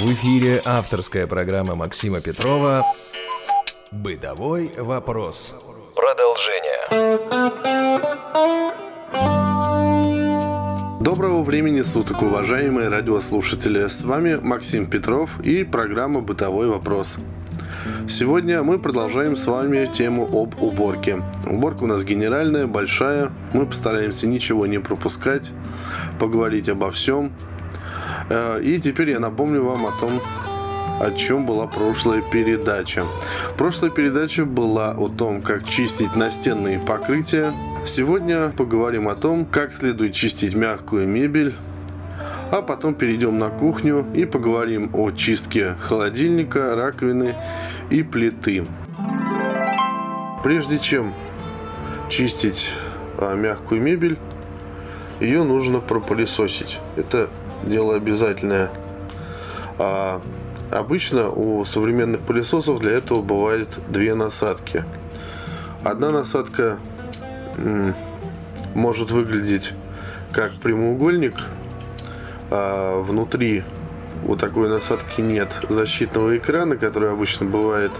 В эфире авторская программа Максима Петрова «Бытовой вопрос». Продолжение. Доброго времени суток, уважаемые радиослушатели. С вами Максим Петров и программа «Бытовой вопрос». Сегодня мы продолжаем с вами тему об уборке. Уборка у нас генеральная, большая. Мы постараемся ничего не пропускать, поговорить обо всем. Э, и теперь я напомню вам о том, о чем была прошлая передача. Прошлая передача была о том, как чистить настенные покрытия. Сегодня поговорим о том, как следует чистить мягкую мебель, а потом перейдем на кухню и поговорим о чистке холодильника, раковины и плиты. Прежде чем чистить а, мягкую мебель, ее нужно пропылесосить. Это дело обязательное. А обычно у современных пылесосов для этого бывает две насадки. Одна насадка может выглядеть как прямоугольник, а внутри у такой насадки нет защитного экрана, который обычно бывает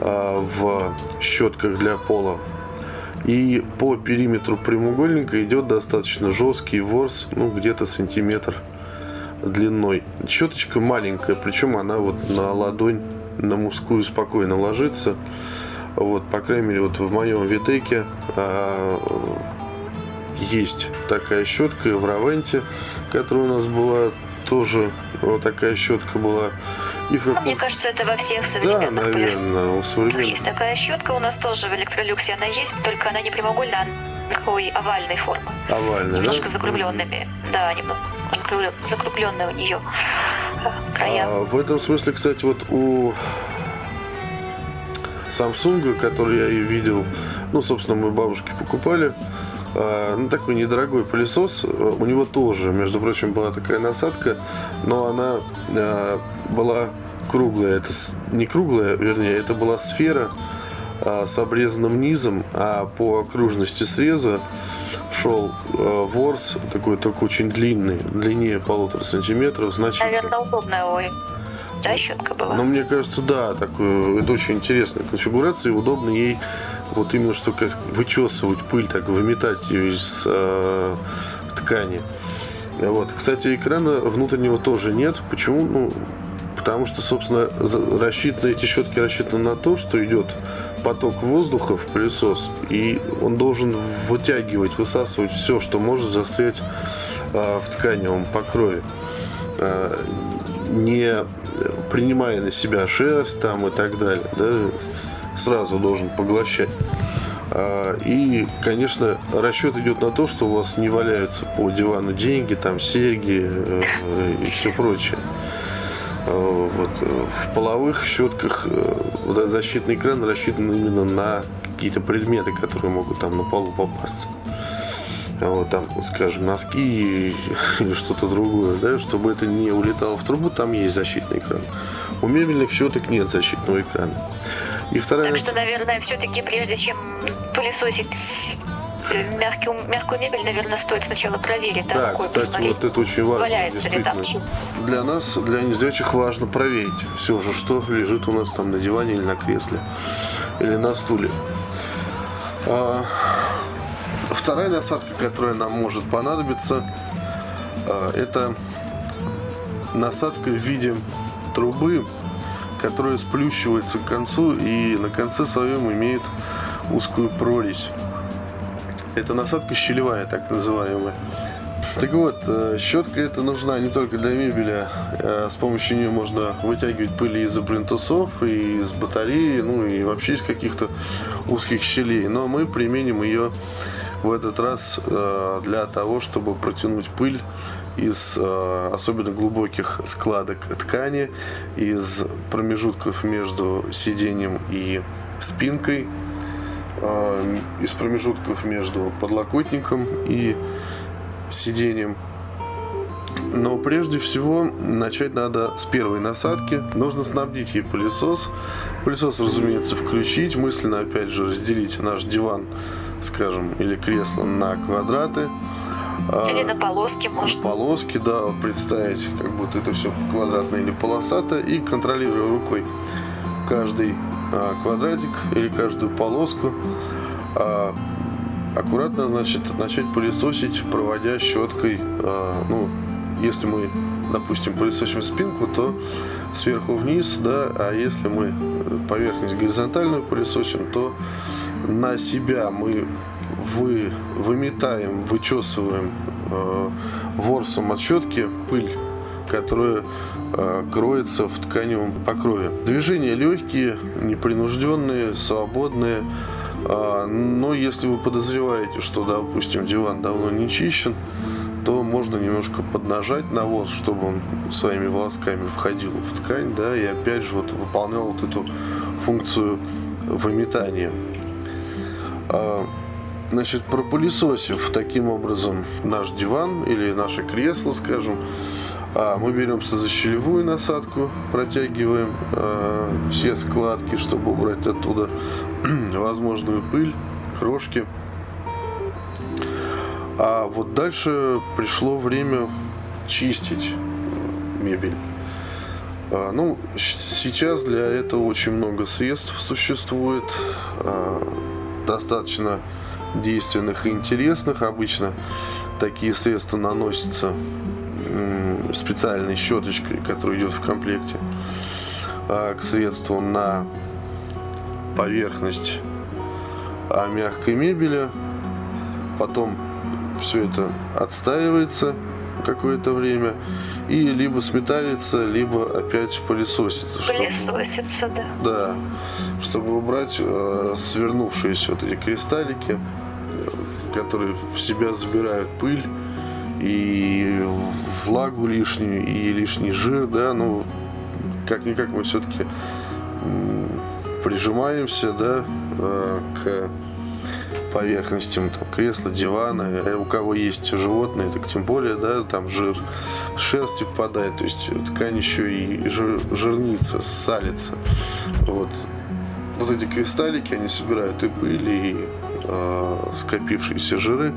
а, в щетках для пола. И по периметру прямоугольника идет достаточно жесткий ворс, ну где-то сантиметр длиной. Щеточка маленькая, причем она вот на ладонь, на мужскую спокойно ложится. Вот, по крайней мере, вот в моем витеке а, есть такая щетка в Равенте, которая у нас была тоже вот такая щетка была. Каком... Мне кажется, это во всех современных да, наверное, у современных... Есть такая щетка у нас тоже в электролюксе, она есть, только она не прямоугольная, а такой овальной формы. Овальная, Немножко да? закругленными. Да, немного закругленные у нее края. А, в этом смысле, кстати, вот у Samsung, который я и видел, ну, собственно, мы бабушки покупали, а, ну, такой недорогой пылесос. У него тоже, между прочим, была такая насадка, но она а, была круглая. Это не круглая, вернее, это была сфера а, с обрезанным низом, а по окружности среза шел ворс, такой только очень длинный, длиннее полутора сантиметров. Значит, Наверное, удобная ой. Да, щетка была? Ну, мне кажется, да, такой, это очень интересная конфигурация, и удобно ей вот именно что вычесывать пыль, так выметать ее из э, ткани. Вот. Кстати, экрана внутреннего тоже нет. Почему? Ну, потому что, собственно, рассчитаны, эти щетки рассчитаны на то, что идет поток воздуха в пылесос, и он должен вытягивать, высасывать все, что может застрять э, в тканевом покрове. Э, не принимая на себя шерсть там и так далее. Да? сразу должен поглощать. А, и, конечно, расчет идет на то, что у вас не валяются по дивану деньги, там серьги э, и все прочее. А, вот. В половых щетках э, вот защитный экран рассчитан именно на какие-то предметы, которые могут там на полу попасться. Вот там, скажем, носки или что-то другое, да, чтобы это не улетало в трубу, там есть защитный экран. У мебельных щеток нет защитного экрана. И вторая... Так что, наверное, все-таки прежде чем пылесосить э, мягкую, мягкую мебель, наверное, стоит сначала проверить, да, да кстати, посмотреть, вот это очень важно. Валяется ли там чем. Для нас, для незрячих, важно проверить все же, что лежит у нас там на диване или на кресле, или на стуле. А, вторая насадка, которая нам может понадобиться, а, это насадка в виде трубы которая сплющивается к концу и на конце своем имеет узкую прорезь. Это насадка щелевая, так называемая. Так вот, э, щетка эта нужна не только для мебели, а с помощью нее можно вытягивать пыли из плинтусов, и из батареи, ну и вообще из каких-то узких щелей. Но мы применим ее в этот раз э, для того, чтобы протянуть пыль из э, особенно глубоких складок ткани, из промежутков между сиденьем и спинкой, э, из промежутков между подлокотником и сиденьем. Но прежде всего начать надо с первой насадки. Нужно снабдить ей пылесос. Пылесос, разумеется, включить. Мысленно, опять же, разделить наш диван, скажем, или кресло на квадраты Или на полоске можно. Полоски, да, вот представить, как будто это все квадратное или полосатое, и контролируя рукой каждый а, квадратик или каждую полоску, а, аккуратно, значит, начать пылесосить, проводя щеткой, а, ну, если мы, допустим, пылесосим спинку, то сверху вниз, да, а если мы поверхность горизонтальную пылесосим, то на себя мы вы, выметаем, вычесываем э, ворсом от щетки пыль, которая э, кроется в тканевом покрове. Движения легкие, непринужденные, свободные. Э, но если вы подозреваете, что, допустим, диван давно не чищен, то можно немножко поднажать на ворс, чтобы он своими волосками входил в ткань, да, и опять же вот выполнял вот эту функцию выметания. А, значит, пропылесосив таким образом наш диван или наше кресло, скажем, а, мы беремся за щелевую насадку, протягиваем а, все складки, чтобы убрать оттуда возможную пыль, крошки. А вот дальше пришло время чистить мебель. Ну, сейчас для этого очень много средств существует, достаточно действенных и интересных. Обычно такие средства наносятся специальной щеточкой, которая идет в комплекте, а, к средству на поверхность мягкой мебели. Потом все это отстаивается какое-то время и либо сметается, либо опять пылесосится. Пылесосится, чтобы, да. Да, чтобы убрать э, свернувшиеся вот эти кристаллики, которые в себя забирают пыль и влагу лишнюю, и лишний жир, да, ну, как-никак мы все-таки прижимаемся, да, э, к поверхностям, там, кресла, дивана, а у кого есть животные, так тем более, да, там жир, шерсть попадает, то есть ткань еще и жир, жирнится, салится. Вот. вот эти кристаллики, они собирают и пыль, и э, скопившиеся жиры.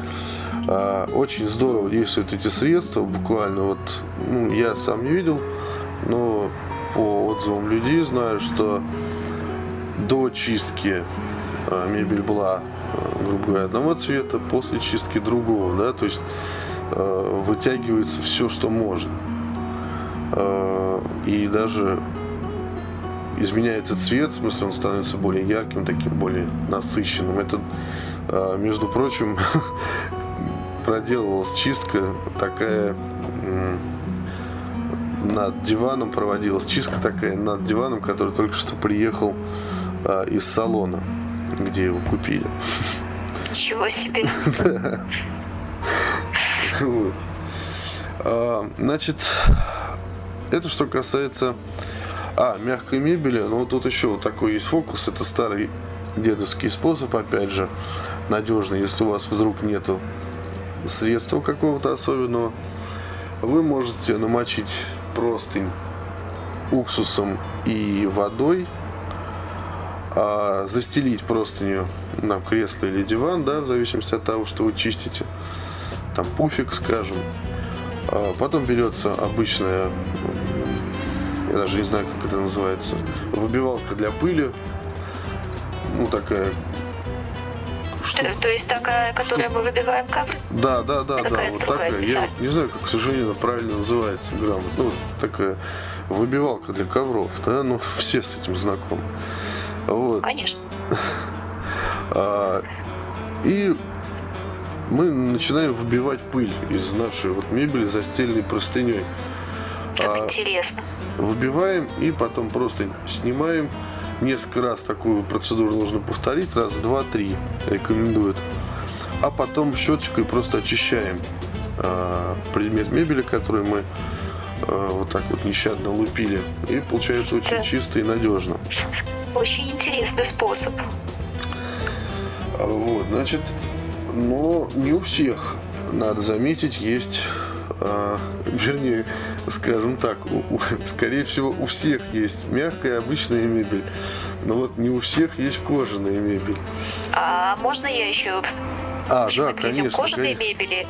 Э, очень здорово действуют эти средства, буквально вот, ну, я сам не видел, но по отзывам людей знаю, что до чистки мебель была Э, грубо говоря, одного цвета, после чистки другого, да, то есть э, вытягивается все, что можно. Э, и даже изменяется цвет, в смысле он становится более ярким, таким более насыщенным. Это, между прочим, проделывалась чистка такая над диваном проводилась чистка такая над диваном, который только что приехал э, из салона где его купили. Ничего себе. А, значит, это что касается а, мягкой мебели. Ну, тут еще вот такой есть фокус. Это старый дедовский способ, опять же, надежный, если у вас вдруг нету средства какого-то особенного. Вы можете намочить простынь уксусом и водой а застелить простыню на кресло или диван, да, в зависимости от того, что вы чистите, там пуфик, скажем. А потом берется обычная, я даже не знаю, как это называется, выбивалка для пыли, ну такая что? То есть такая, которая мы выбиваем ковры? Да, да, да, да, вот такая. Я не знаю, как, к сожалению, правильно называется грамотно. Ну, такая выбивалка для ковров, да, ну, все с этим знакомы. Вот. Конечно. А, и мы начинаем выбивать пыль из нашей вот мебели застеленной простыней. Как а, интересно. Выбиваем и потом просто снимаем. Несколько раз такую процедуру нужно повторить, раз, два, три рекомендуют. А потом щеточкой просто очищаем а, предмет мебели, который мы вот так вот нещадно лупили. И получается очень чисто и надежно. Очень интересный способ. А, вот, значит, но не у всех, надо заметить, есть, а, вернее, скажем так, у, у, скорее всего, у всех есть мягкая обычная мебель, но вот не у всех есть кожаная мебель. А можно я еще а, да, конечно. кожаной конечно. мебели.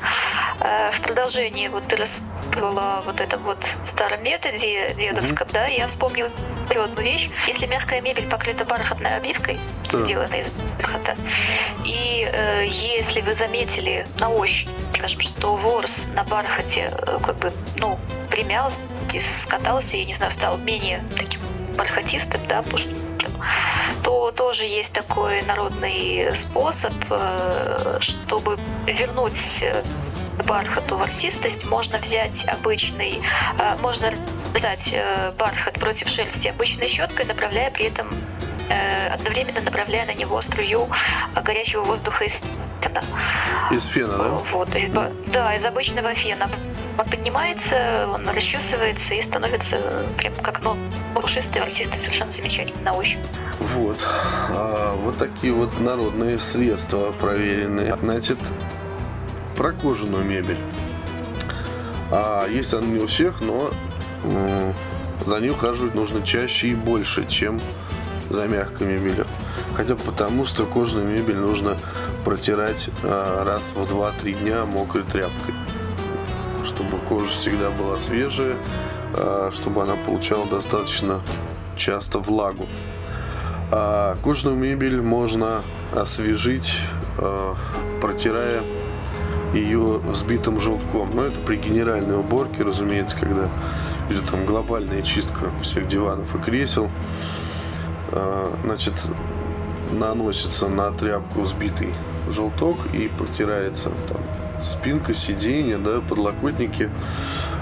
Э, в продолжении вот ты рассказывала вот этом вот старом методе дедовском, mm-hmm. да, я вспомнила одну вещь. Если мягкая мебель покрыта бархатной обивкой, да. сделанной из бархата, и э, если вы заметили на ощупь, скажем, что ворс на бархате э, как бы, ну, примялся, скатался, я не знаю, стал менее таким бархатистым, да, то тоже есть такой народный способ, э, чтобы вернуть э, бархату ворсистость, можно взять обычный, э, можно взять бархат против шерсти обычной щеткой, направляя при этом одновременно направляя на него струю горячего воздуха из фена. Из фена, да? Вот, есть, да, из обычного фена. Он поднимается, он расчесывается и становится прям как ну, пушистый, ворсистый, совершенно замечательный на ощупь. Вот. А, вот такие вот народные средства проверенные. Значит, про кожаную мебель. А есть она не у всех, но за ней ухаживать нужно чаще и больше, чем за мягкой мебелью. Хотя потому, что кожаную мебель нужно протирать а, раз в 2-3 дня мокрой тряпкой. Чтобы кожа всегда была свежая, а, чтобы она получала достаточно часто влагу. А кожаную мебель можно освежить, а, протирая ее взбитым желтком. Но это при генеральной уборке, разумеется, когда идет там глобальная чистка всех диванов и кресел. Значит, наносится на тряпку взбитый желток и протирается там спинка, сиденье, да, подлокотники.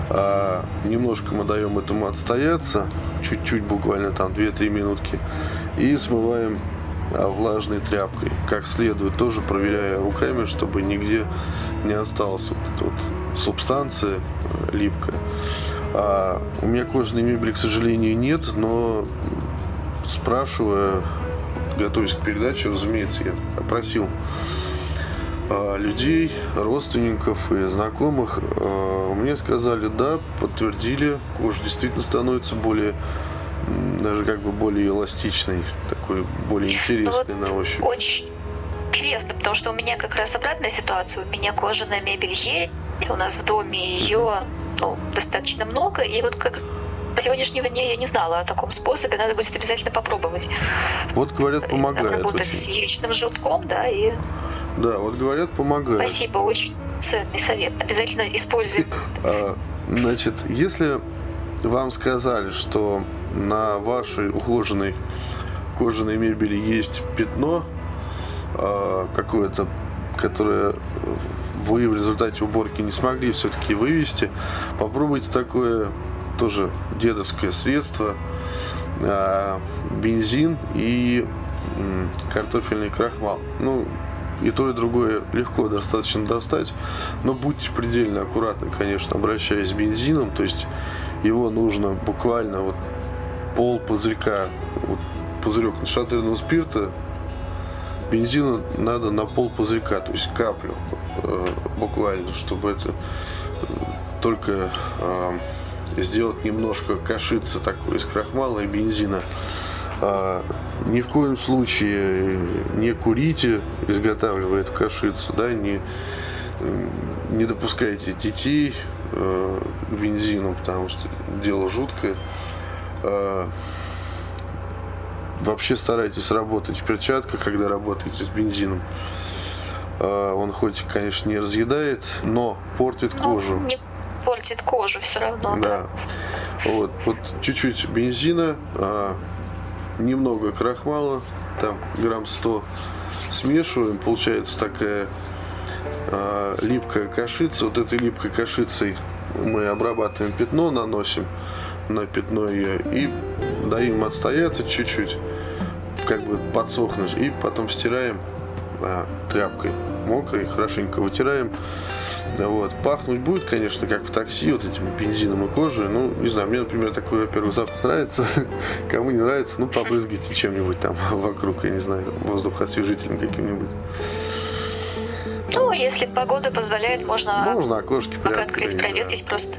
А, немножко мы даем этому отстояться, чуть-чуть буквально там 2-3 минутки, и смываем а, влажной тряпкой, как следует, тоже проверяя руками, чтобы нигде не осталась вот эта вот субстанция э, липкая. А, у меня кожаной мебели, к сожалению, нет, но спрашивая, готовясь к передаче, разумеется, я опросил людей, родственников и знакомых, а, мне сказали, да, подтвердили, кожа действительно становится более даже как бы более эластичной, такой более интересной вот на ощупь. Очень интересно, потому что у меня как раз обратная ситуация. У меня кожаная мебель есть, у нас в доме ее ну, достаточно много, и вот как по сегодняшнего дня я не знала о таком способе, надо будет обязательно попробовать. Вот говорят, помогает. Работать очень. с яичным желтком, да, и да, вот говорят, помогает. Спасибо, очень ценный совет. Обязательно используй. А, значит, если вам сказали, что на вашей ухоженной кожаной мебели есть пятно а, какое-то, которое вы в результате уборки не смогли все-таки вывести, попробуйте такое тоже дедовское средство, а, бензин и картофельный крахмал. Ну, и то, и другое легко достаточно достать, но будьте предельно аккуратны, конечно, обращаясь бензином, то есть его нужно буквально вот пол пузырька, вот пузырек нашатырного спирта, бензина надо на пол пузырька, то есть каплю э, буквально, чтобы это э, только э, сделать немножко кашица такой из крахмала и бензина. А, ни в коем случае не курите, изготавливая эту кашицу, да, не, не допускайте детей э, к бензину, потому что дело жуткое. Э, вообще старайтесь работать в перчатках, когда работаете с бензином. Э, он хоть, конечно, не разъедает, но портит ну, кожу. Не портит кожу все равно. Да. да. Вот, вот чуть-чуть бензина, немного крахмала, там грамм 100 смешиваем, получается такая э, липкая кашица. Вот этой липкой кашицей мы обрабатываем пятно, наносим на пятно ее и даем отстояться чуть-чуть, как бы подсохнуть, и потом стираем э, тряпкой мокрой, хорошенько вытираем вот. Пахнуть будет, конечно, как в такси, вот этим бензином и кожей. Ну, не знаю, мне, например, такой, во-первых, запах нравится. Кому не нравится, ну, побрызгайте чем-нибудь там вокруг, я не знаю, воздухоосвежителем каким-нибудь. Ну, если погода позволяет, можно, можно окошки пока открыть, проветрить да. просто.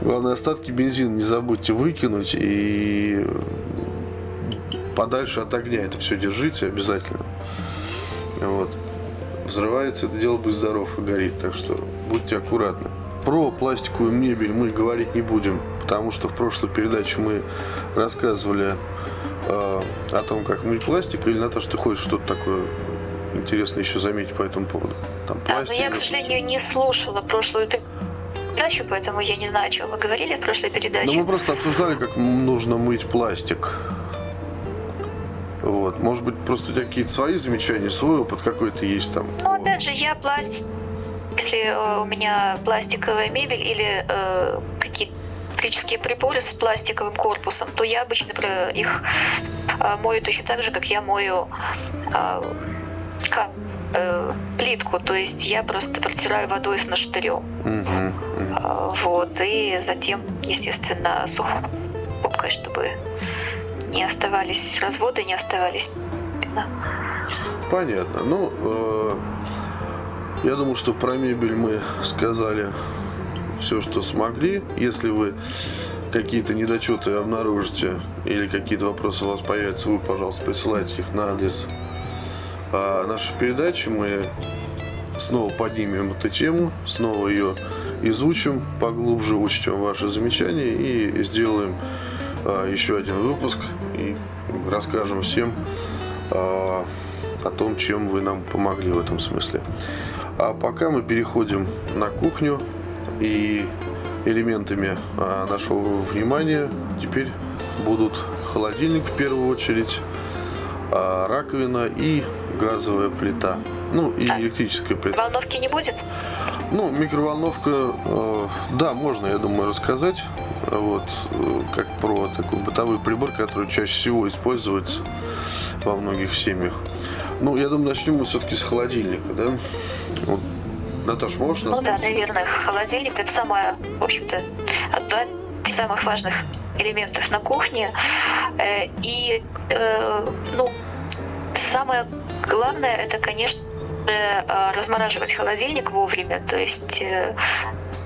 Главное, остатки бензина не забудьте выкинуть и подальше от огня это все держите обязательно. Вот взрывается, это дело будь здоров и горит. Так что будьте аккуратны. Про пластиковую мебель мы говорить не будем, потому что в прошлой передаче мы рассказывали э, о том, как мыть пластик, или на то, что ты хочешь что-то такое интересное еще заметить по этому поводу. Там да, но я, к сожалению, не слушала прошлую передачу, поэтому я не знаю, о чем вы говорили в прошлой передаче. Ну, мы просто обсуждали, как нужно мыть пластик. Вот. Может быть, просто у тебя какие-то свои замечания, свой опыт какой-то есть там. Ну, опять же, я пластик если э, у меня пластиковая мебель или э, какие-то электрические приборы с пластиковым корпусом, то я обычно их э, мою точно так же, как я мою э, как, э, плитку. То есть я просто протираю водой с наштырем. Mm-hmm. Mm-hmm. Вот. И затем, естественно, сухой, чтобы не оставались разводы, не оставались. Понятно. Ну, э, я думаю, что про мебель мы сказали все, что смогли. Если вы какие-то недочеты обнаружите или какие-то вопросы у вас появятся, вы, пожалуйста, присылайте их на адрес а нашей передачи. Мы снова поднимем эту тему, снова ее изучим поглубже, учтем ваши замечания и сделаем а, еще один выпуск и расскажем всем а, о том, чем вы нам помогли в этом смысле. А пока мы переходим на кухню и элементами а, нашего внимания теперь будут холодильник в первую очередь, а, раковина и газовая плита. Ну и электрическая плита. Волновки не будет? Ну, микроволновка, э, да, можно, я думаю, рассказать. Вот, э, как про такой бытовой прибор, который чаще всего используется во многих семьях. Ну, я думаю, начнем мы все-таки с холодильника, да? Вот. Наташ, можешь нас Ну да, наверное, холодильник это самое, в общем-то, одно из самых важных элементов на кухне. Э, и, э, ну, самое главное, это, конечно, размораживать холодильник вовремя. То есть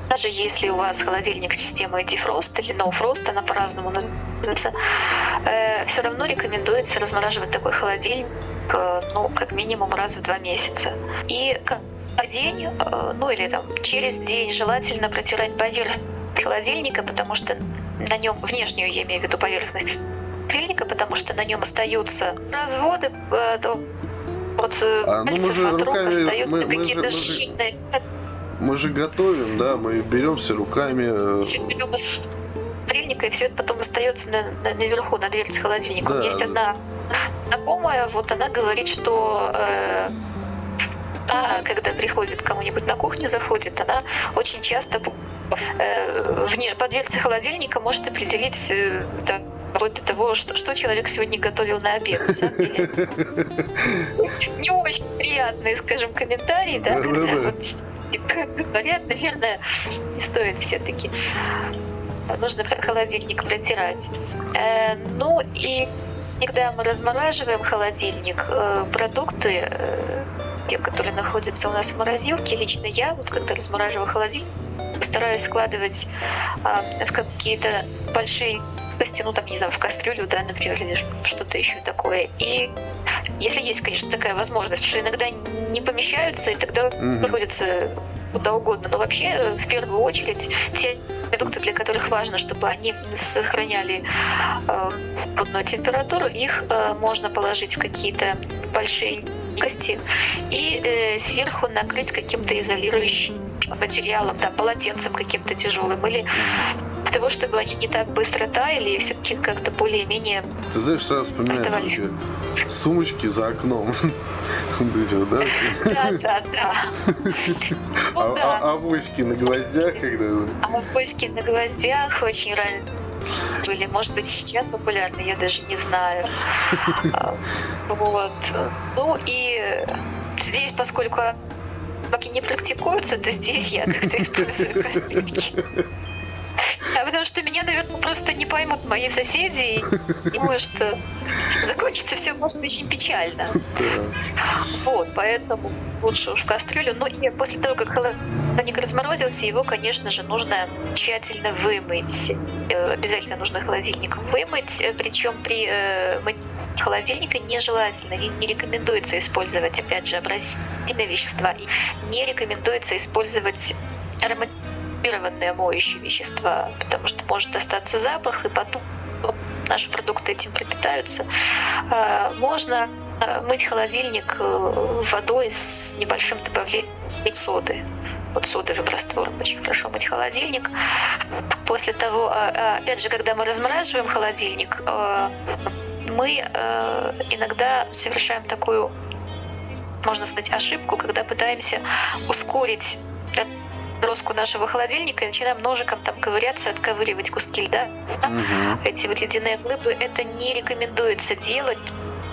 даже если у вас холодильник системы Defrost или Frost, она по-разному называется, все равно рекомендуется размораживать такой холодильник ну, как минимум раз в два месяца. И день, э, ну или там через день желательно протирать поверхность холодильника, потому что на нем, внешнюю я имею в виду поверхность холодильника, потому что на нем остаются разводы, э, вот э, а, ну, мы же руками, остаются какие-то жирные. Мы же готовим, да, мы беремся руками. Все берем из холодильника, и все это потом остается на, на, наверху, на дверце холодильника. Да, Есть да. одна знакомая, вот она говорит, что э, а когда приходит кому-нибудь на кухню, заходит, она очень часто э, вне, по дверце холодильника может определить э, да, до того, что, что человек сегодня готовил на обед. На самом деле. Не очень приятные, скажем, комментарии, да, когда вот говорят, наверное, не стоит все-таки. Нужно холодильник протирать. Э, ну и когда мы размораживаем холодильник, э, продукты э, те, которые находятся у нас в морозилке, лично я, вот когда размораживаю холодильник, стараюсь складывать а, в какие-то большие емкости, ну там, не знаю, в кастрюлю, да, например, или что-то еще такое. И если есть, конечно, такая возможность, потому что иногда не помещаются, и тогда mm-hmm. приходится куда угодно. Но вообще, в первую очередь, те продукты, для которых важно, чтобы они сохраняли э, температуру, их э, можно положить в какие-то большие емкости и э, сверху накрыть каким-то изолирующим материалом, там, полотенцем каким-то тяжелым или для того, чтобы они не так быстро таяли и все-таки как-то более-менее Ты знаешь, сразу вспоминаю сумочки за окном. да? Да, да, да. А, а авоськи на гвоздях когда? А авоськи на гвоздях очень раньше были, может быть, сейчас популярны, я даже не знаю. А, вот. Ну и здесь, поскольку пока не практикуются, то здесь я как-то использую кастрюльки. А потому что меня, наверное, просто не поймут мои соседи. И думаю, что закончится все может очень печально. Вот, поэтому лучше уж в кастрюлю. Ну и после того, как холодильник разморозился, его, конечно же, нужно тщательно вымыть. Э, обязательно нужно холодильник вымыть, э, причем при э, холодильника нежелательно, не, не рекомендуется использовать, опять же, абразивные вещества, и не рекомендуется использовать ароматизированные моющие вещества, потому что может остаться запах, и потом наши продукты этим пропитаются. А, можно а, мыть холодильник э, водой с небольшим добавлением соды. Вот содовым раствором очень хорошо мыть холодильник. После того, а, опять же, когда мы размораживаем холодильник, мы э, иногда совершаем такую, можно сказать, ошибку, когда пытаемся ускорить роску нашего холодильника и начинаем ножиком там ковыряться, отковыривать куски льда. Угу. Эти вот ледяные глыбы, это не рекомендуется делать,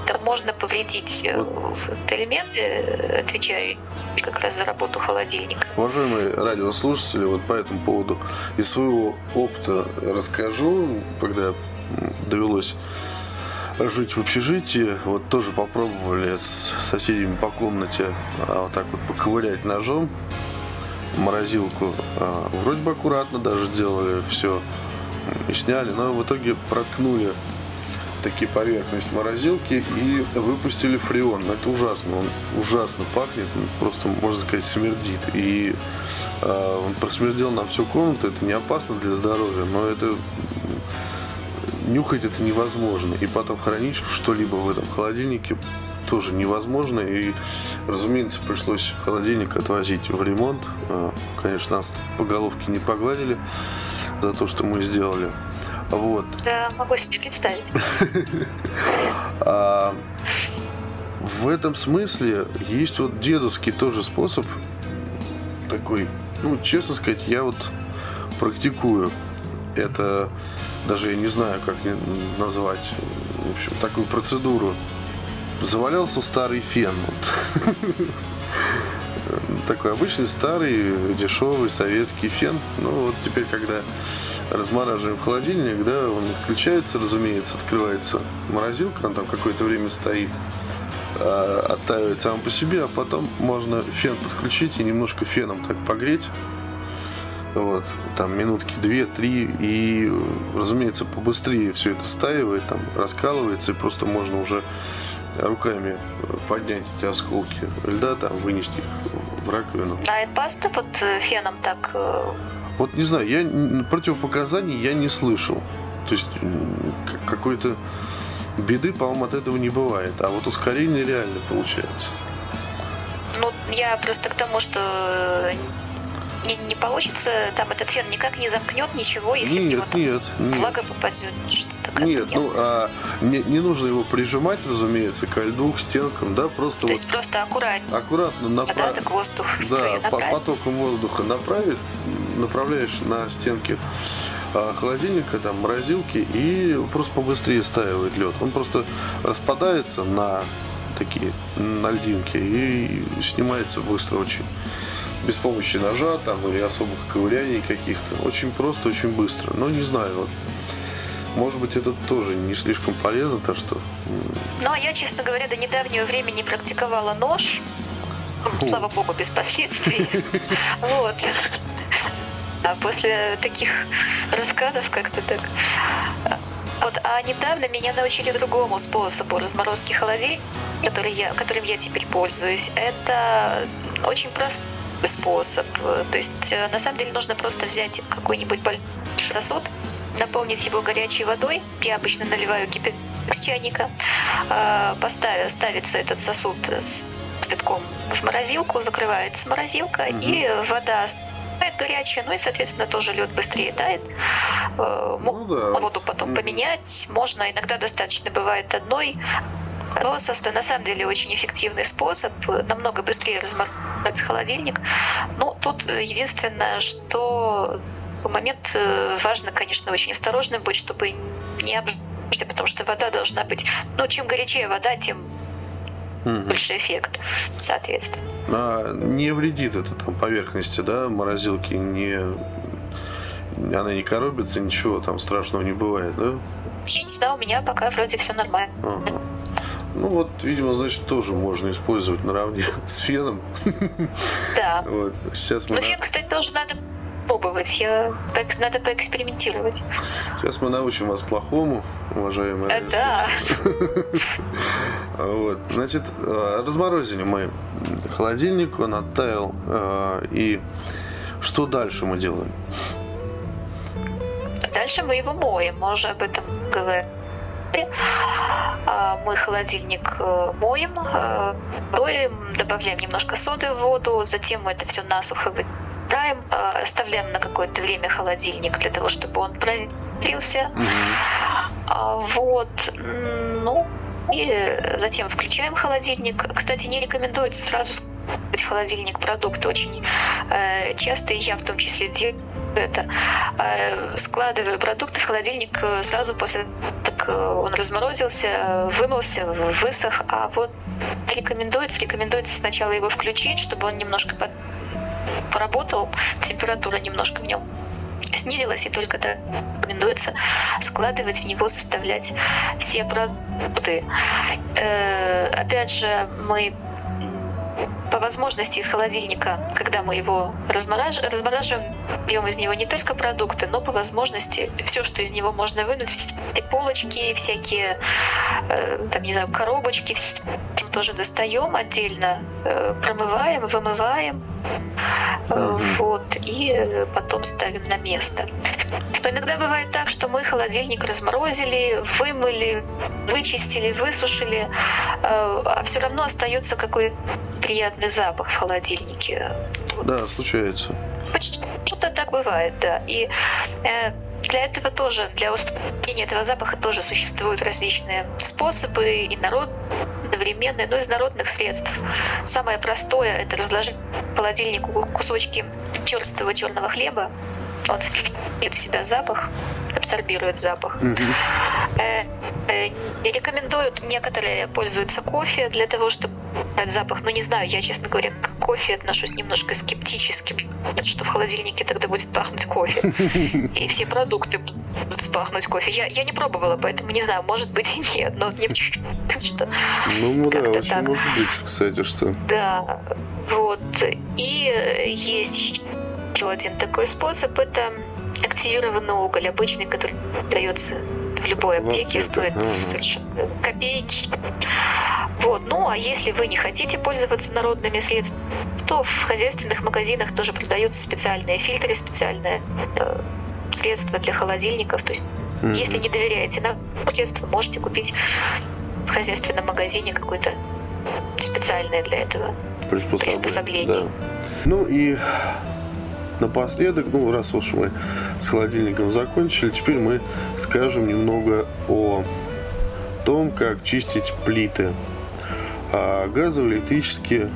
там можно повредить э, вот. элементы, э, отвечающие как раз за работу холодильника. Уважаемые радиослушатели, вот по этому поводу из своего опыта расскажу, когда довелось жить в общежитии. Вот тоже попробовали с соседями по комнате а, вот так вот поковырять ножом морозилку. А, вроде бы аккуратно даже делали все и сняли, но в итоге проткнули такие поверхность морозилки и выпустили фреон. Это ужасно, он ужасно пахнет, просто, можно сказать, смердит. И э, он просмердел на всю комнату, это не опасно для здоровья, но это нюхать это невозможно. И потом хранить что-либо в этом холодильнике тоже невозможно. И, разумеется, пришлось холодильник отвозить в ремонт. А, конечно, нас по головке не погладили за то, что мы сделали. Вот. Да, могу себе представить. А, в этом смысле есть вот дедовский тоже способ такой, ну, честно сказать, я вот практикую. Это даже я не знаю, как назвать, в общем, такую процедуру. Завалялся старый фен. Вот. Такой обычный старый дешевый советский фен. Ну вот теперь, когда размораживаем холодильник, да, он отключается, разумеется, открывается морозилка, он там какое-то время стоит, а, оттаивает сам по себе, а потом можно фен подключить и немножко феном так погреть вот, там минутки две-три, и, разумеется, побыстрее все это стаивает, там, раскалывается, и просто можно уже руками поднять эти осколки льда, там, вынести их в раковину. А это паста под э, феном так... Э, вот не знаю, я противопоказаний я не слышал. То есть какой-то беды, по-моему, от этого не бывает. А вот ускорение реально получается. Ну, я просто к тому, что не, не получится, там этот фен никак не замкнет ничего, если нет, в него там нет, нет. влага попадет, что-то Нет, нет, ну а не, не нужно его прижимать, разумеется, к льду, к стенкам, да, просто То вот есть просто аккуратно. Аккуратно направить. Да, воздух да, по потоком воздуха направить, направляешь на стенки а, холодильника, там, морозилки, и просто побыстрее стаивает лед. Он просто распадается на такие, на льдинки и снимается быстро очень без помощи ножа там или особых ковыряний каких-то. Очень просто, очень быстро. Но не знаю, вот может быть, это тоже не слишком полезно, так что... Ну, а я, честно говоря, до недавнего времени практиковала нож. Фу. Слава богу, без последствий. Вот. А после таких рассказов как-то так... Вот, а недавно меня научили другому способу разморозки холодильника, который я, которым я теперь пользуюсь. Это очень просто способ. То есть, э, на самом деле, нужно просто взять какой-нибудь большой сосуд, наполнить его горячей водой. Я обычно наливаю кипяток с чайника. Э, Поставив, ставится этот сосуд с кипятком в морозилку, закрывается морозилка, угу. и вода горячая, ну и, соответственно, тоже лед быстрее тает. Э, ну, да. Воду потом поменять. Можно, иногда достаточно бывает одной Просто на самом деле очень эффективный способ, намного быстрее разморозить холодильник. Ну, тут единственное, что в момент э, важно, конечно, очень осторожным быть, чтобы не обжечься, потому что вода должна быть, ну, чем горячее вода, тем угу. больше эффект, соответственно. А не вредит это там поверхности, да, морозилки, не она не коробится, ничего там страшного не бывает, да? Я не знаю, у меня пока вроде все нормально. Ага. Ну вот, видимо, значит, тоже можно использовать наравне с феном. Да. Вот. Сейчас мы, Ну, на- фен, кстати, тоже надо пробовать. Я... Надо поэкспериментировать. Сейчас мы научим вас плохому, уважаемые. Э, Да. Вот, значит, э, разморозили мы холодильник, он оттаял. э, И что дальше мы делаем? Дальше мы его моем. Мы уже об этом говорили. А, Мы холодильник э, моем, э, моем, добавляем немножко соды в воду, затем мы это все насухо вытираем, э, оставляем на какое-то время холодильник для того, чтобы он проверился. А, Вот, ну, и затем включаем холодильник. Кстати, не рекомендуется сразу в холодильник продукты. Очень э, часто, я в том числе делаю это, э, складываю продукты в холодильник э, сразу после он разморозился, вымылся, высох. А вот рекомендуется, рекомендуется сначала его включить, чтобы он немножко под- поработал, температура немножко в нем снизилась, и только тогда рекомендуется складывать в него, составлять все продукты. Э, опять же, мы по возможности из холодильника, когда мы его размораж... размораживаем, берем из него не только продукты, но по возможности все, что из него можно вынуть, все полочки, всякие, э, там, не знаю, коробочки, всё тоже достаем отдельно, э, промываем, вымываем, э, вот, и э, потом ставим на место. Но иногда бывает так, что мы холодильник разморозили, вымыли, вычистили, высушили, а все равно остается какой приятный запах в холодильнике. Вот. Да, случается. Почти что-то так бывает, да. И э, для этого тоже, для устранения этого запаха тоже существуют различные способы и народ одновременные, но из народных средств. Самое простое – это разложить в холодильник кусочки черстого черного хлеба. Он впитывает в себя запах, абсорбирует запах. Не рекомендуют, некоторые пользуются кофе для того, чтобы убрать запах. Ну, не знаю, я, честно говоря, к кофе отношусь немножко скептически, что в холодильнике тогда будет пахнуть кофе. И все продукты будут пахнуть кофе. Я, я не пробовала, поэтому не знаю, может быть и нет, но мне что Ну, да, Как-то очень так. может быть, кстати, что. да, вот. И э, есть еще один такой способ, это активированный уголь, обычный, который дается в любой аптеке, стоит совершенно копейки. Вот. Ну, а если вы не хотите пользоваться народными средствами, то в хозяйственных магазинах тоже продаются специальные фильтры, специальные э, средства для холодильников. То есть, Мгм. если не доверяете нам средства, можете купить в хозяйственном магазине какое-то специальное для этого. приспособление. приспособление. Да. Ну и напоследок, ну раз уж мы с холодильником закончили, теперь мы скажем немного о том, как чистить плиты. А газовые, электрические,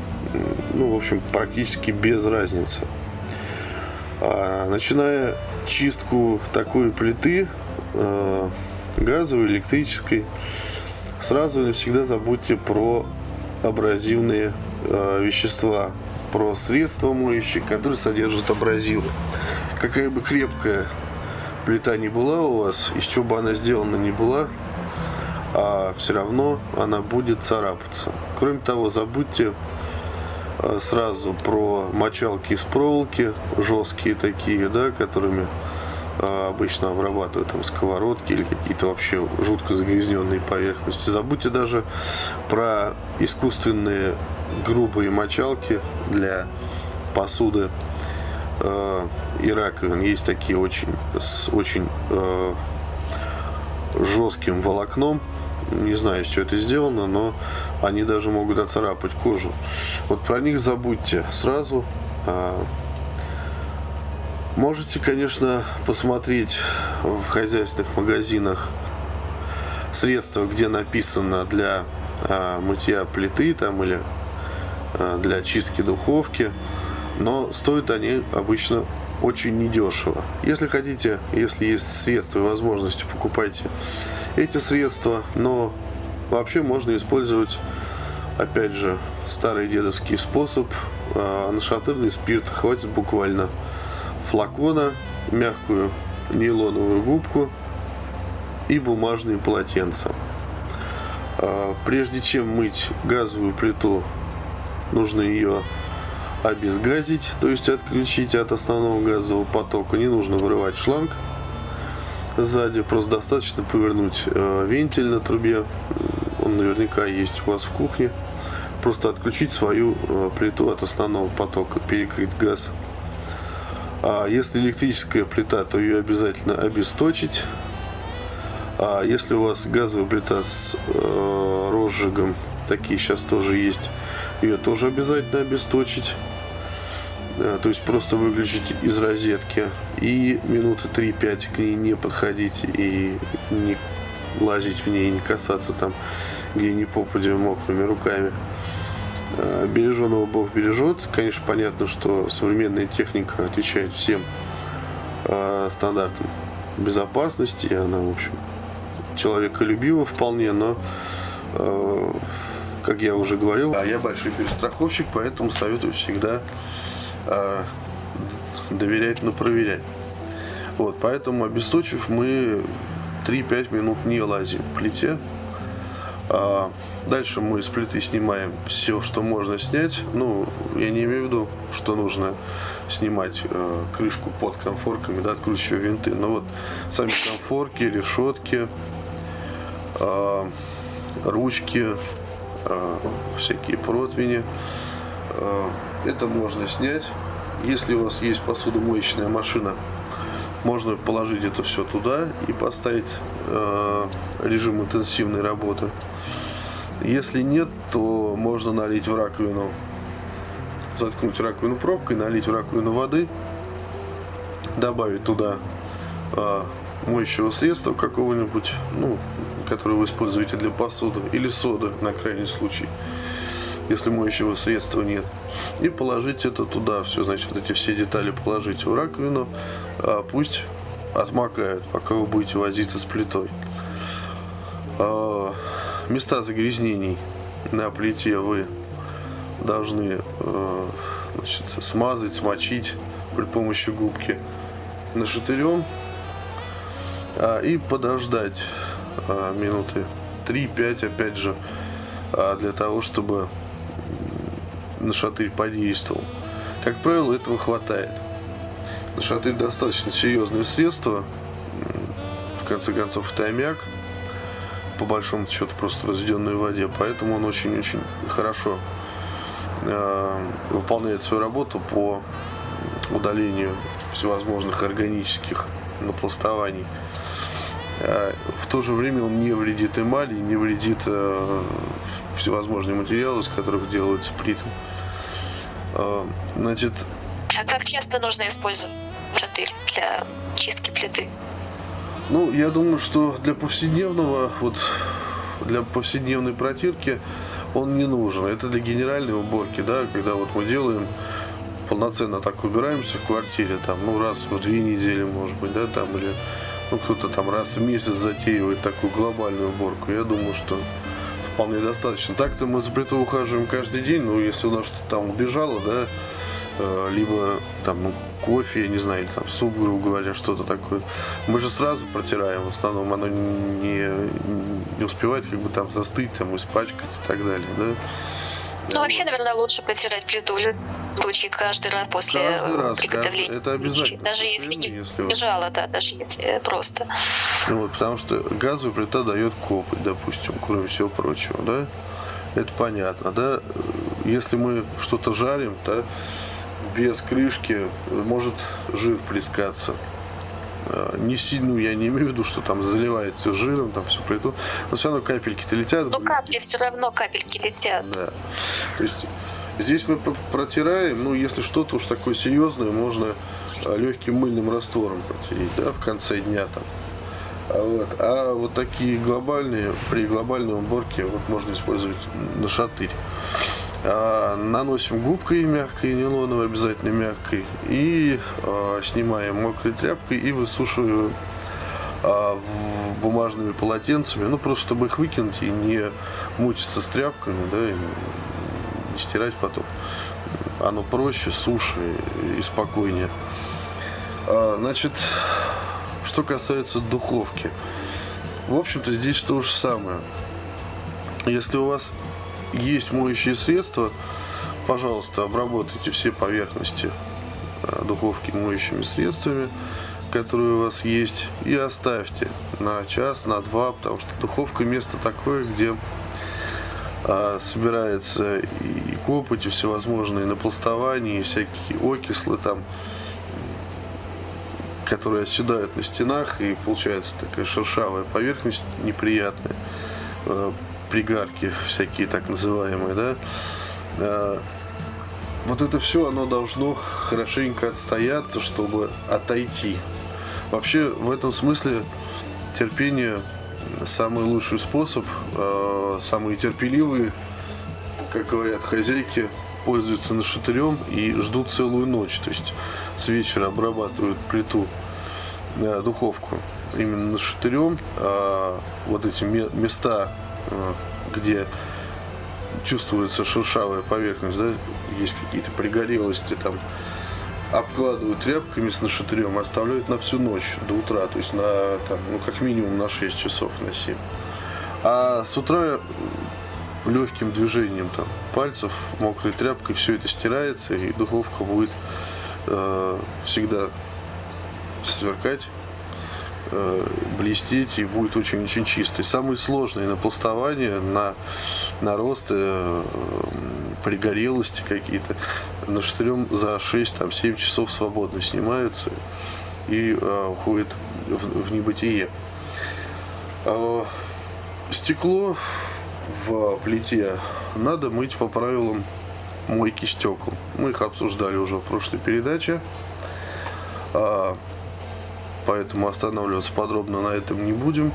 ну, в общем, практически без разницы. А, начиная чистку такой плиты, э, газовой, электрической, сразу и навсегда забудьте про абразивные э, вещества, про средства моющие, которые содержат абразивы. Какая бы крепкая плита не была у вас, из чего бы она сделана не была, а все равно она будет царапаться. Кроме того, забудьте э, сразу про мочалки из проволоки, жесткие такие, да, которыми обычно обрабатывают там сковородки или какие-то вообще жутко загрязненные поверхности. Забудьте даже про искусственные грубые мочалки для посуды э, и раковин. Есть такие очень с очень э, жестким волокном. Не знаю, из чего это сделано, но они даже могут оцарапать кожу. Вот про них забудьте сразу. А, Можете, конечно, посмотреть в хозяйственных магазинах средства, где написано для а, мытья плиты там или а, для чистки духовки, но стоят они обычно очень недешево. Если хотите, если есть средства и возможности, покупайте эти средства, но вообще можно использовать, опять же, старый дедовский способ, а, нашатырный спирт, хватит буквально флакона мягкую нейлоновую губку и бумажные полотенца. А, прежде чем мыть газовую плиту, нужно ее обезгазить, то есть отключить от основного газового потока. Не нужно вырывать шланг сзади, просто достаточно повернуть э, вентиль на трубе, он наверняка есть у вас в кухне. Просто отключить свою э, плиту от основного потока, перекрыть газ. А если электрическая плита, то ее обязательно обесточить. А если у вас газовая плита с э, розжигом, такие сейчас тоже есть, ее тоже обязательно обесточить. Э, то есть просто выключить из розетки и минуты 3-5 к ней не подходить и не лазить в ней, не касаться там, где не попадя мокрыми руками. Э, береженого Бог бережет. Конечно, понятно, что современная техника отвечает всем э, стандартам безопасности. И она, в общем, человеколюбива вполне, но, э, как я уже говорил, я большой перестраховщик, поэтому советую всегда доверять, но проверять. Вот, поэтому обесточив мы 3-5 минут не лазим в плите. Дальше мы с плиты снимаем все, что можно снять. Ну, я не имею в виду, что нужно снимать э, крышку под конфорками, да, откручивая винты. Но вот сами конфорки, решетки, э, ручки, э, всякие противни. Э, это можно снять. Если у вас есть посудомоечная машина, можно положить это все туда и поставить э, режим интенсивной работы. Если нет, то можно налить в раковину, заткнуть раковину пробкой, налить в раковину воды, добавить туда э, моющего средства какого-нибудь, ну, которое вы используете для посуды, или соды на крайний случай если моющего средства нет. И положить это туда, все, значит, вот эти все детали положить в раковину, а пусть отмокают, пока вы будете возиться с плитой. А, места загрязнений на плите вы должны а, значит, смазать, смочить при помощи губки нашатырем а, и подождать а, минуты 3-5 опять же а, для того, чтобы на шатырь подействовал. Как правило, этого хватает. На шатырь достаточно серьезное средство. В конце концов, это аммиак. По большому счету, просто разведенный в воде. Поэтому он очень-очень хорошо э, выполняет свою работу по удалению всевозможных органических напластований. А в то же время он не вредит эмали, не вредит э, всевозможные материалы, из которых делаются плиты. Э, значит... А как часто нужно использовать для чистки плиты? Ну, я думаю, что для повседневного, вот для повседневной протирки он не нужен. Это для генеральной уборки, да, когда вот мы делаем полноценно так убираемся в квартире, там, ну, раз в две недели, может быть, да, там, или ну, кто-то там раз в месяц затеивает такую глобальную уборку. Я думаю, что вполне достаточно. Так-то мы за плитой ухаживаем каждый день, но если у нас что-то там убежало, да, либо там ну, кофе, я не знаю, или там суп, грубо говоря, что-то такое. Мы же сразу протираем, в основном оно не, не успевает как бы там застыть, там испачкать и так далее, да. Ну, вообще, наверное, лучше протирать плиту в случае каждый раз после каждый раз, приготовления. Каждый, это обязательно. Даже если не если... жало, да, даже если просто. Ну, вот, потому что газовая плита дает копоть, допустим, кроме всего прочего, да? Это понятно, да? Если мы что-то жарим, да, без крышки может жир плескаться. Э, не сильно, я не имею в виду, что там заливает все жиром, там все плиту, но все равно капельки-то летят. Ну, капли все равно капельки летят. Да. То есть здесь мы протираем, ну, если что-то уж такое серьезное, можно э, легким мыльным раствором протереть, да, в конце дня там. А вот, а вот такие глобальные, при глобальной уборке вот можно использовать на шатырь. А, наносим губкой мягкой, нейлоновой обязательно мягкой. И а, снимаем мокрой тряпкой и высушиваем а, бумажными полотенцами. Ну, просто чтобы их выкинуть и не мучиться с тряпками, да, и не стирать потом. Оно проще, суше и спокойнее. Значит, что касается духовки. В общем-то, здесь то же самое. Если у вас есть моющие средства, пожалуйста, обработайте все поверхности а, духовки моющими средствами, которые у вас есть, и оставьте на час, на два, потому что духовка место такое, где а, собирается и копоть, и всевозможные напластования, и всякие окислы там, которые оседают на стенах, и получается такая шершавая поверхность неприятная, э, пригарки всякие так называемые, да. Э, вот это все, оно должно хорошенько отстояться, чтобы отойти. Вообще, в этом смысле терпение самый лучший способ. Э, самые терпеливые, как говорят хозяйки, пользуются нашатырем и ждут целую ночь. То есть с вечера обрабатывают плиту, э, духовку именно нашатырем. А вот эти места, э, где чувствуется шершавая поверхность, да, есть какие-то пригорелости там, обкладывают тряпками с нашатырем оставляют на всю ночь до утра, то есть на, там, ну, как минимум на 6 часов, на 7. А с утра легким движением там, пальцев, мокрой тряпкой все это стирается, и духовка будет э, всегда сверкать, э, блестеть и будет очень-очень чистой. Самые сложные напластования на наросты, э, пригорелости какие-то на штырем за 6-7 часов свободно снимаются и э, уходят в, небытие. Э, стекло в плите надо мыть по правилам мойки стекол. Мы их обсуждали уже в прошлой передаче. Поэтому останавливаться подробно на этом не будем.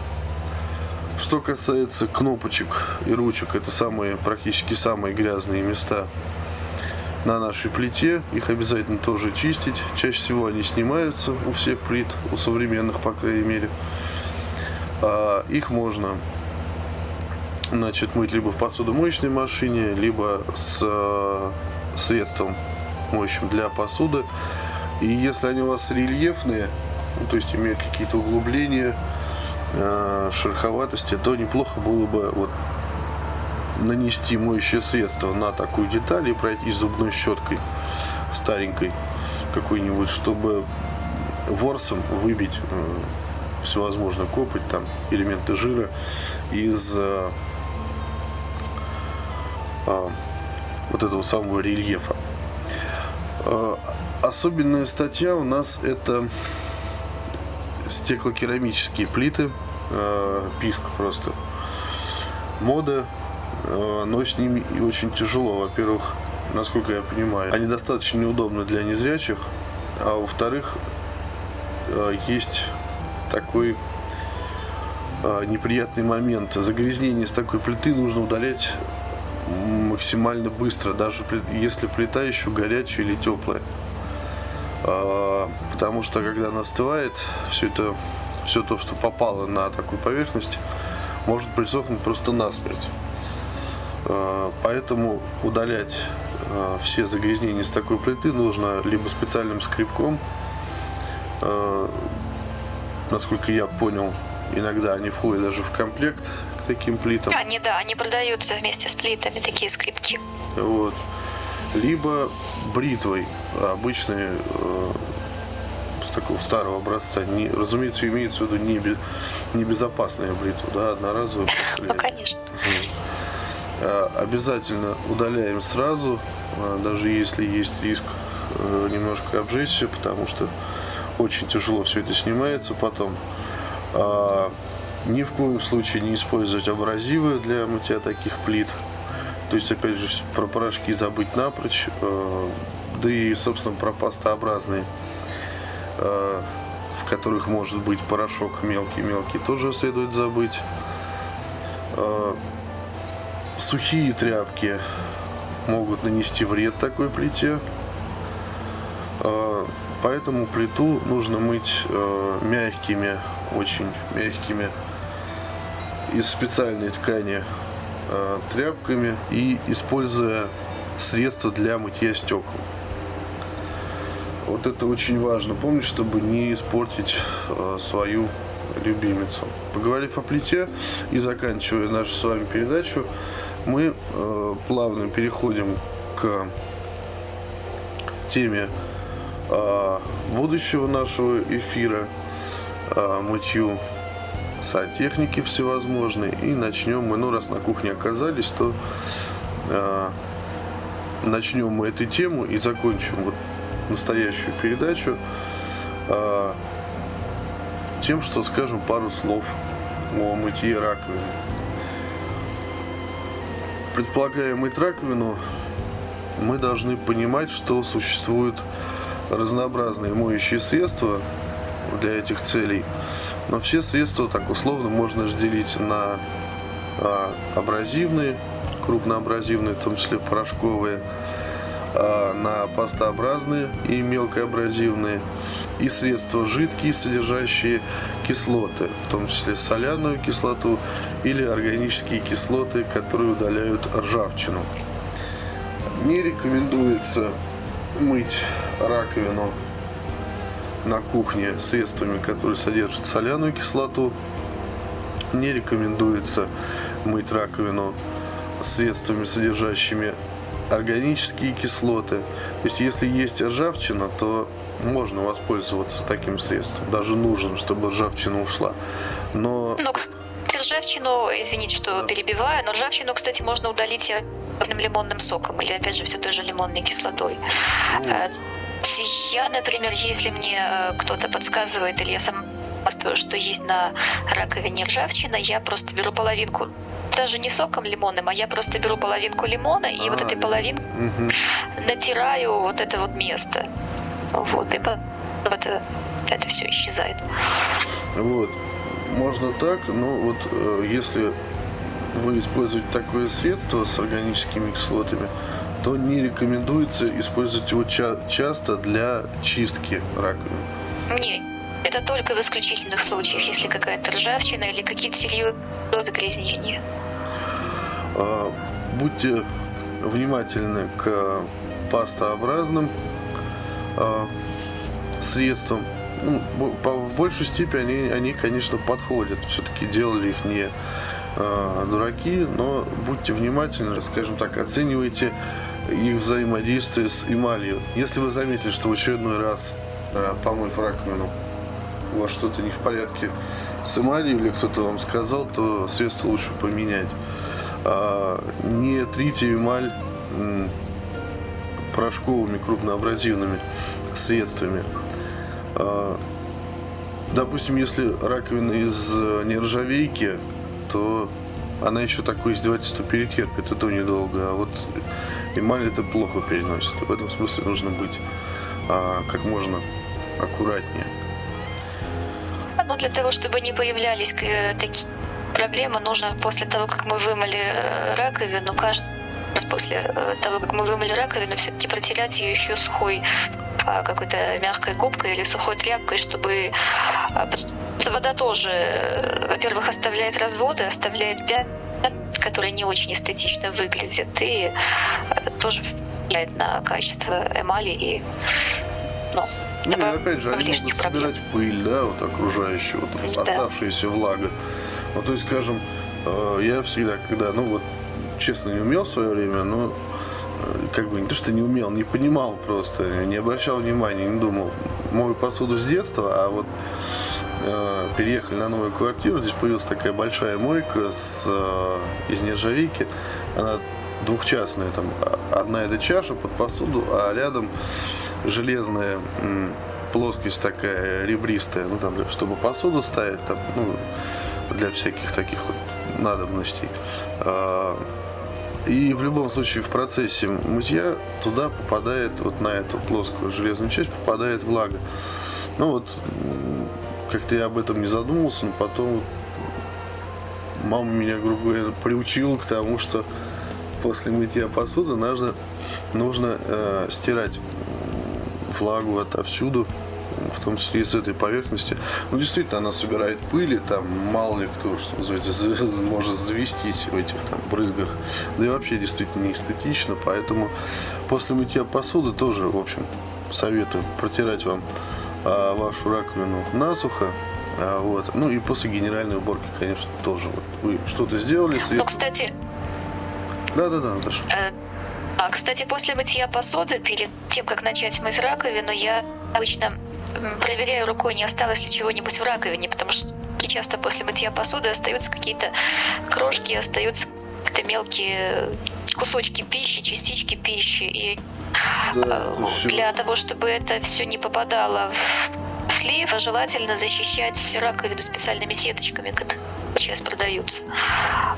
Что касается кнопочек и ручек, это самые, практически самые грязные места на нашей плите. Их обязательно тоже чистить. Чаще всего они снимаются у всех плит, у современных, по крайней мере. А, их можно значит, мыть либо в посудомоечной машине, либо с э, средством моющим для посуды. И если они у вас рельефные, ну, то есть имеют какие-то углубления, э, шероховатости, то неплохо было бы вот нанести моющее средство на такую деталь и пройти зубной щеткой старенькой какой-нибудь, чтобы ворсом выбить э, всевозможно копоть, там элементы жира из э, э, вот этого самого рельефа. Э, особенная статья у нас это стеклокерамические плиты, э, писк просто. Мода, э, но с ними очень тяжело. Во-первых, насколько я понимаю, они достаточно неудобны для незрячих, а во-вторых, э, есть такой э, неприятный момент. Загрязнение с такой плиты нужно удалять максимально быстро, даже если плита еще горячая или теплая. А, потому что когда она остывает, все это, все то, что попало на такую поверхность, может присохнуть просто насмерть. А, поэтому удалять а, все загрязнения с такой плиты нужно либо специальным скребком, насколько я понял, иногда они входят даже в комплект к таким плитам. Они, да, они продаются вместе с плитами, такие скрипки. Вот либо бритвой обычной э, с такого старого образца. Не, разумеется, имеется в виду не, небезопасная бритва, да, одноразовая. Ну, конечно. Э, обязательно удаляем сразу, э, даже если есть риск э, немножко обжечься, потому что очень тяжело все это снимается потом. А, ни в коем случае не использовать абразивы для мытья таких плит. То есть, опять же, про порошки забыть напрочь, э, да и, собственно, про пастообразные, в которых может быть порошок мелкий-мелкий, тоже следует забыть. Э, сухие тряпки могут нанести вред такой плите. Поэтому плиту нужно мыть мягкими, очень мягкими из специальной ткани э, тряпками и используя средства для мытья стекол. Вот это очень важно. Помнить, чтобы не испортить э, свою любимицу. Поговорив о плите и заканчивая нашу с вами передачу, мы э, плавно переходим к теме э, будущего нашего эфира, э, мытью сантехники всевозможные. И начнем мы, ну раз на кухне оказались, то э, начнем мы эту тему и закончим вот настоящую передачу э, тем, что скажем пару слов о мытье раковины. Предполагая мыть раковину, мы должны понимать, что существуют разнообразные моющие средства для этих целей. Но все средства так условно можно разделить на а, абразивные, крупноабразивные, в том числе порошковые, а, на пастообразные и мелкоабразивные, и средства жидкие, содержащие кислоты, в том числе соляную кислоту или органические кислоты, которые удаляют ржавчину. Не рекомендуется мыть раковину на кухне средствами, которые содержат соляную кислоту. Не рекомендуется мыть раковину средствами, содержащими органические кислоты. То есть, если есть ржавчина, то можно воспользоваться таким средством. Даже нужен, чтобы ржавчина ушла. Но... Но ржавчину, извините, что перебиваю, но ржавчину, кстати, можно удалить лимонным соком или, опять же, все той же лимонной кислотой. Ну. Э, я, например, если мне э, кто-то подсказывает или я сам что есть на раковине ржавчина, я просто беру половинку даже не соком лимонным, а я просто беру половинку лимона и а, вот этой половинкой угу. натираю вот это вот место. Вот, и это, это все исчезает. Вот. Можно так, но вот э, если вы используете такое средство с органическими кислотами, то не рекомендуется использовать его ча- часто для чистки раковины. Не, это только в исключительных случаях, если какая-то ржавчина или какие-то серьезные загрязнения. А, будьте внимательны к пастообразным а, средствам. Ну, в большей степени они, они, конечно, подходят. Все-таки делали их не а, дураки, но будьте внимательны, скажем так, оценивайте их взаимодействие с эмалью. Если вы заметили, что в очередной раз, помыв раковину, у вас что-то не в порядке с эмалью или кто-то вам сказал, то средство лучше поменять. А, не трите эмаль порошковыми крупноабразивными средствами. А, допустим, если раковина из нержавейки, то она еще такое издевательство перетерпит, и то недолго. А вот эмаль это плохо переносит. В этом смысле нужно быть а, как можно аккуратнее. Ну, для того, чтобы не появлялись э, такие проблемы, нужно после того, как мы вымыли э, раковину, каждый раз после э, того, как мы вымыли раковину, все-таки протирать ее еще сухой а, какой-то мягкой губкой или сухой тряпкой, чтобы а, вода тоже, во-первых, оставляет разводы, оставляет пятна, которые не очень эстетично выглядят, и тоже влияет на качество эмали и ну, ну, и опять же, они могут собирать пыль, да, вот окружающую, вот да. оставшаяся влага. Ну, то есть, скажем, э, я всегда, когда, ну вот, честно, не умел в свое время, но э, как бы не то, что не умел, не понимал просто, не обращал внимания, не думал. Мою посуду с детства, а вот э, переехали на новую квартиру, здесь появилась такая большая мойка с, э, из нержавейки, она двухчастная, там одна это чаша под посуду, а рядом железная плоскость такая ребристая, ну там, чтобы посуду ставить, там, ну, для всяких таких вот надобностей. А, и в любом случае в процессе мытья туда попадает, вот на эту плоскую железную часть попадает влага. Ну вот, как-то я об этом не задумывался, но потом мама меня, грубо говоря, приучила к тому, что после мытья посуды нужно, нужно э, стирать влагу отовсюду, в том числе и с этой поверхности. Ну, действительно, она собирает пыли, там мало ли кто, что называется, может завестись в этих там брызгах. Да и вообще действительно не эстетично, поэтому после мытья посуды тоже, в общем, советую протирать вам а, вашу раковину насухо. А, вот. Ну и после генеральной уборки, конечно, тоже. Вот вы что-то сделали. Средств... Ну, кстати... Да-да-да, Наташа. Э, а, кстати, после мытья посуды, перед тем, как начать мыть раковину, я обычно проверяю рукой, не осталось ли чего-нибудь в раковине, потому что часто после мытья посуды остаются какие-то крошки, остаются какие-то мелкие кусочки пищи, частички пищи. И Да, э, для того, чтобы это все не попадало в слив, желательно защищать раковину специальными сеточками, которые сейчас продаются.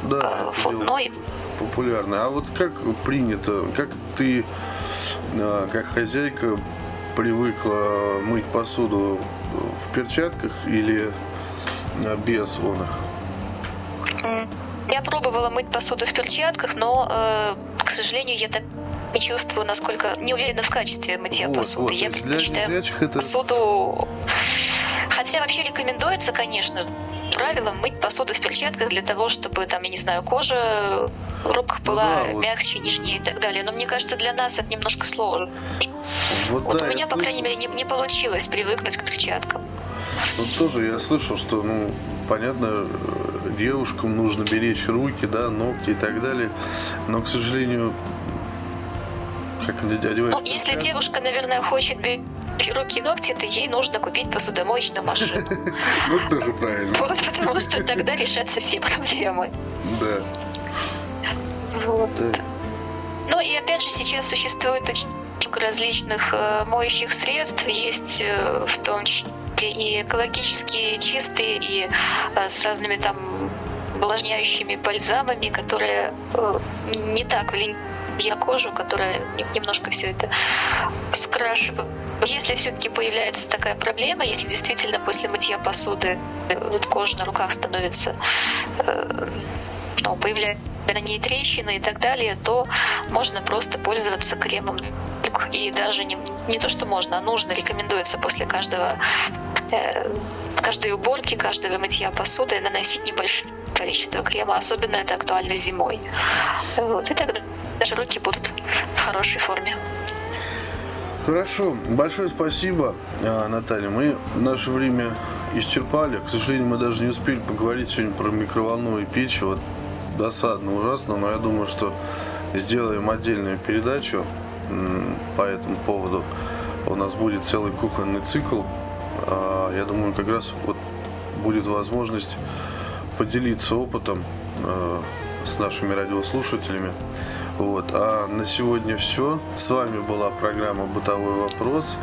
Да, А, вот, но и- популярно. А вот как принято, как ты, а, как хозяйка, привыкла мыть посуду в перчатках или а, без он их? Я пробовала мыть посуду в перчатках, но, э, к сожалению, я так не чувствую, насколько не уверена в качестве мытья Вот, посуды. вот, я для предпочитаю незрячих это посуду. Хотя вообще рекомендуется, конечно, правилом мыть посуду в перчатках для того, чтобы там, я не знаю, кожа рук была Ну да, вот. мягче, нежнее и так далее. Но мне кажется, для нас это немножко сложно. вот, Вот да, у меня, по крайней слышал. мере, не, не получилось привыкнуть к перчаткам. Вот тоже я слышал, что, ну, понятно, девушкам нужно беречь руки, да, ногти и так далее. Но, к сожалению, как одеваешь Ну, если девушка, наверное, хочет руки и ногти, то ей нужно купить посудомоечную машину. Ну, тоже правильно, Вот, потому что тогда решатся все проблемы. да. Вот. да. Ну и опять же сейчас существует очень много различных э, моющих средств. Есть э, в том числе и экологически чистые, и э, с разными там увлажняющими бальзамами, которые не так влияют на кожу, которая не- немножко все это скрашивает. Если все-таки появляется такая проблема, если действительно после мытья посуды э, вот кожа на руках становится э, ну, появляются на ней трещины и так далее, то можно просто пользоваться кремом. И даже не, не то, что можно, а нужно, рекомендуется после каждого э, каждой уборки, каждого мытья посуды наносить небольшое количество крема. Особенно это актуально зимой. Вот, и тогда даже руки будут в хорошей форме. Хорошо, большое спасибо, а, Наталья. Мы наше время исчерпали. К сожалению, мы даже не успели поговорить сегодня про микроволновые печи. Вот досадно, ужасно, но я думаю, что сделаем отдельную передачу по этому поводу. У нас будет целый кухонный цикл. А, Я думаю, как раз вот будет возможность поделиться опытом э, с нашими радиослушателями. Вот. А на сегодня все. С вами была программа «Бытовой вопрос».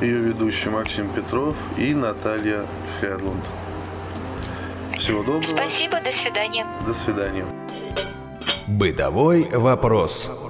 Ее ведущий Максим Петров и Наталья Хедлунд. Всего доброго. Спасибо, до свидания. До свидания. Бытовой вопрос.